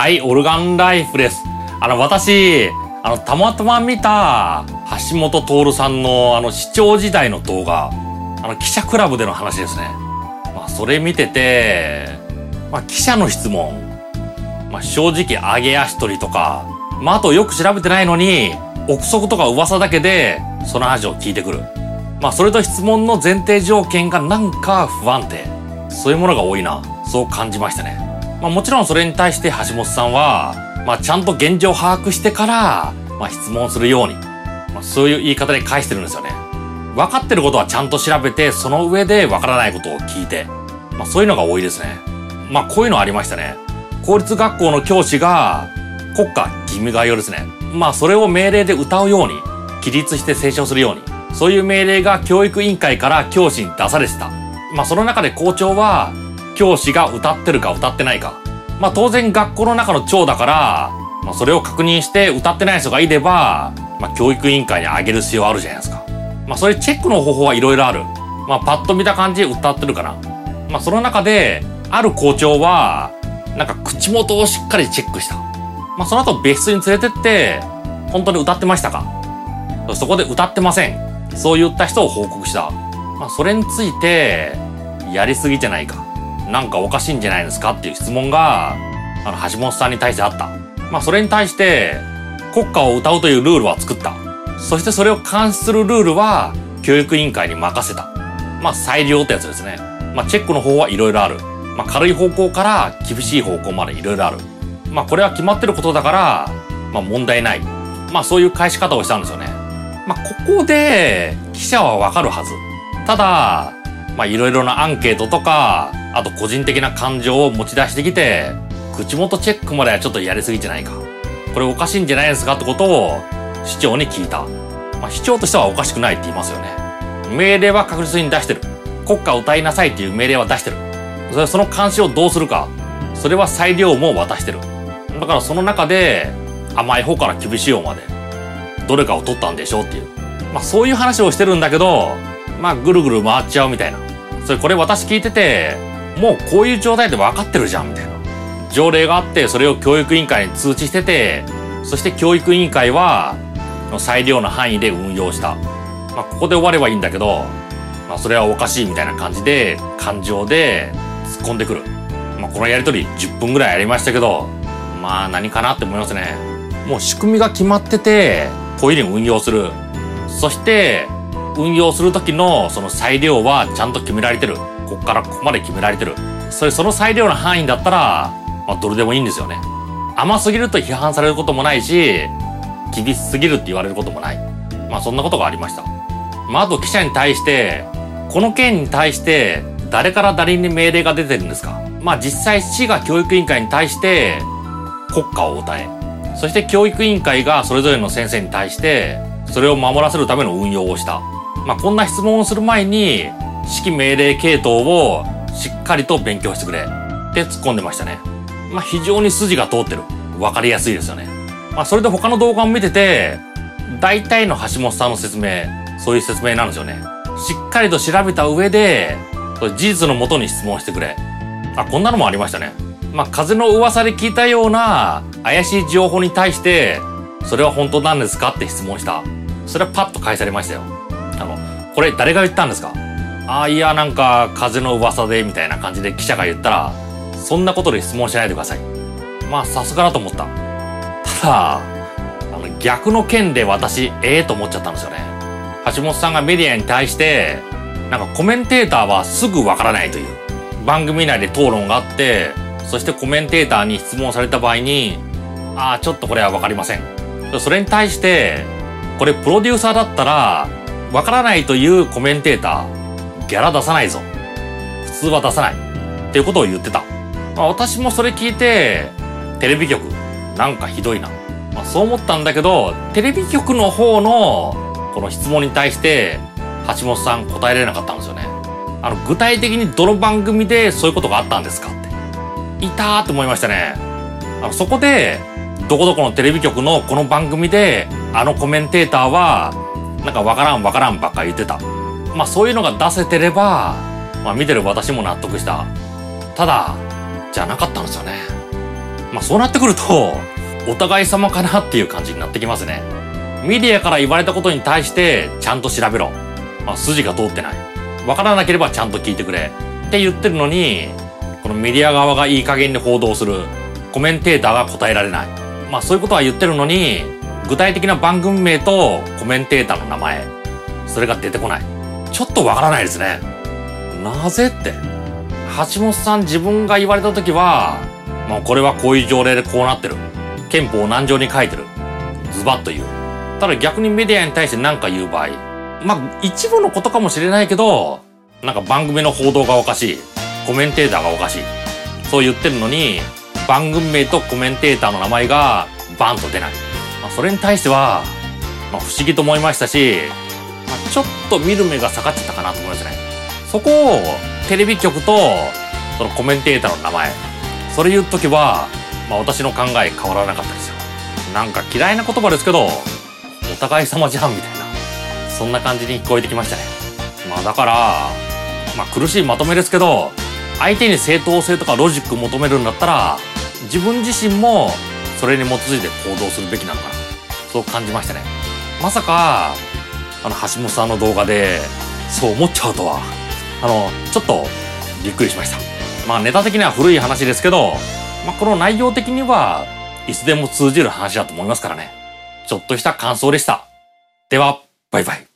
はい、オルガンライフです。あの、私、あの、たまたま見た、橋本徹さんの、あの、市長時代の動画、あの、記者クラブでの話ですね。まあ、それ見てて、まあ、記者の質問、まあ、正直、上げ足取りとか、まあ、あとよく調べてないのに、憶測とか噂だけで、その話を聞いてくる。まあ、それと質問の前提条件がなんか不安定。そういうものが多いな。そう感じましたね。まあもちろんそれに対して橋本さんは、まあちゃんと現状を把握してから、まあ質問するように、まあそういう言い方で返してるんですよね。分かってることはちゃんと調べて、その上で分からないことを聞いて、まあそういうのが多いですね。まあこういうのありましたね。公立学校の教師が国家義務概要ですね。まあそれを命令で歌うように、起立して斉唱するように、そういう命令が教育委員会から教師に出されてた。まあその中で校長は、教師が歌ってるか歌ってないか。まあ当然学校の中の長だから、まあそれを確認して歌ってない人がいれば、まあ教育委員会にあげる必要あるじゃないですか。まあそういうチェックの方法はいろいろある。まあパッと見た感じで歌ってるかな。まあその中で、ある校長は、なんか口元をしっかりチェックした。まあその後別室に連れてって、本当に歌ってましたかそこで歌ってません。そう言った人を報告した。まあそれについて、やりすぎじゃないか。なんかおかしいんじゃないですかっていう質問が、あの、橋本さんに対してあった。まあ、それに対して、国歌を歌うというルールは作った。そしてそれを監視するルールは、教育委員会に任せた。まあ、裁量ってやつですね。まあ、チェックの方はいろいろある。まあ、軽い方向から厳しい方向までいろいろある。まあ、これは決まってることだから、まあ、問題ない。まあ、そういう返し方をしたんですよね。まあ、ここで、記者はわかるはず。ただ、まあ、いろいろなアンケートとか、あと個人的な感情を持ち出してきて、口元チェックまではちょっとやりすぎじゃないか。これおかしいんじゃないですか？ってことを市長に聞いた。まあ、市長としてはおかしくないって言いますよね。命令は確実に出してる。国歌を歌いなさいっていう命令は出してる。それその監視をどうするか。それは裁量も渡してる。だからその中で甘い方から厳しい方までどれかを取ったんでしょうっていう。まあそういう話をしてるんだけど、まあぐるぐる回っちゃうみたいな。それこれ私聞いてて、もうこういう状態で分かってるじゃんみたいな。条例があってそれを教育委員会に通知しててそして教育委員会は裁量の範囲で運用した、まあ、ここで終わればいいんだけど、まあ、それはおかしいみたいな感じで感情で突っ込んでくる、まあ、このやりとり10分ぐらいやりましたけどまあ何かなって思いますね。もう仕組みが決まっててこういうふうに運用する。そして運用する時のその裁量はちゃんと決められてるここからここまで決められてるそれその裁量の範囲だったらまあ、どれでもいいんですよね。甘すぎると批判されることもないし、厳しすぎるって言われることもない。まあ、そんなことがありました。まあ、あと記者に対して、この件に対して、誰から誰に命令が出てるんですかまあ、実際市が教育委員会に対して、国家を歌え。そして教育委員会がそれぞれの先生に対して、それを守らせるための運用をした。まあ、こんな質問をする前に、指揮命令系統をしっかりと勉強してくれ。って突っ込んでましたね。まあ、非常に筋が通ってる。わかりやすいですよね。まあ、それで他の動画を見てて、大体の橋本さんの説明、そういう説明なんですよね。しっかりと調べた上で、事実のもとに質問してくれ。あ、こんなのもありましたね。まあ、風の噂で聞いたような怪しい情報に対して、それは本当なんですか？って質問した。それはパッと返されましたよ。あの、これ誰が言ったんですか？ああ、いや、なんか風の噂で、みたいな感じで記者が言ったら、そんなことで質問しないでください。まあ、さすがだと思った。ただ、あの、逆の件で私、ええー、と思っちゃったんですよね。橋本さんがメディアに対して、なんかコメンテーターはすぐわからないという。番組内で討論があって、そしてコメンテーターに質問された場合に、ああ、ちょっとこれはわかりません。それに対して、これプロデューサーだったら、わからないというコメンテーター、ギャラ出さないぞ。普通は出さない。っていうことを言ってた。まあ、私もそれ聞いて、テレビ局、なんかひどいな。まあ、そう思ったんだけど、テレビ局の方の、この質問に対して、橋本さん答えられなかったんですよね。あの、具体的にどの番組でそういうことがあったんですかって。いたーって思いましたね。あの、そこで、どこどこのテレビ局のこの番組で、あのコメンテーターは、なんかわからんわからんばっかり言ってた。まあそういうのが出せてれば、まあ見てる私も納得した。ただ、じゃなかったんですよね。まあそうなってくると、お互い様かなっていう感じになってきますね。メディアから言われたことに対してちゃんと調べろ。まあ筋が通ってない。わからなければちゃんと聞いてくれ。って言ってるのに、このメディア側がいい加減に報道する。コメンテーターが答えられない。まあそういうことは言ってるのに、具体的な番組名とコメンテーターの名前、それが出てこない。ちょっとわからないですね。なぜって。橋本さん自分が言われた時は、まあこれはこういう条例でこうなってる。憲法を何条に書いてる。ズバッと言う。ただ逆にメディアに対して何か言う場合、まあ一部のことかもしれないけど、なんか番組の報道がおかしい。コメンテーターがおかしい。そう言ってるのに、番組名とコメンテーターの名前がバンと出ない。まあ、それに対しては、まあ、不思議と思いましたし、まあ、ちょっと見る目が下がっちゃったかなと思いますね。そこをテレビ局とそのコメンテーターの名前、それ言っとけば、まあ、私の考え変わらなかったですよ。なんか嫌いな言葉ですけど、お互い様じゃんみたいな、そんな感じに聞こえてきましたね。まあだから、まあ苦しいまとめですけど、相手に正当性とかロジック求めるんだったら、自分自身もそれに基づいて行動するべきなのかな。そう感じましたね。まさか、あの、橋本さんの動画で、そう思っちゃうとは、あの、ちょっと、びっくりしました。まあ、ネタ的には古い話ですけど、まあ、この内容的には、いつでも通じる話だと思いますからね。ちょっとした感想でした。では、バイバイ。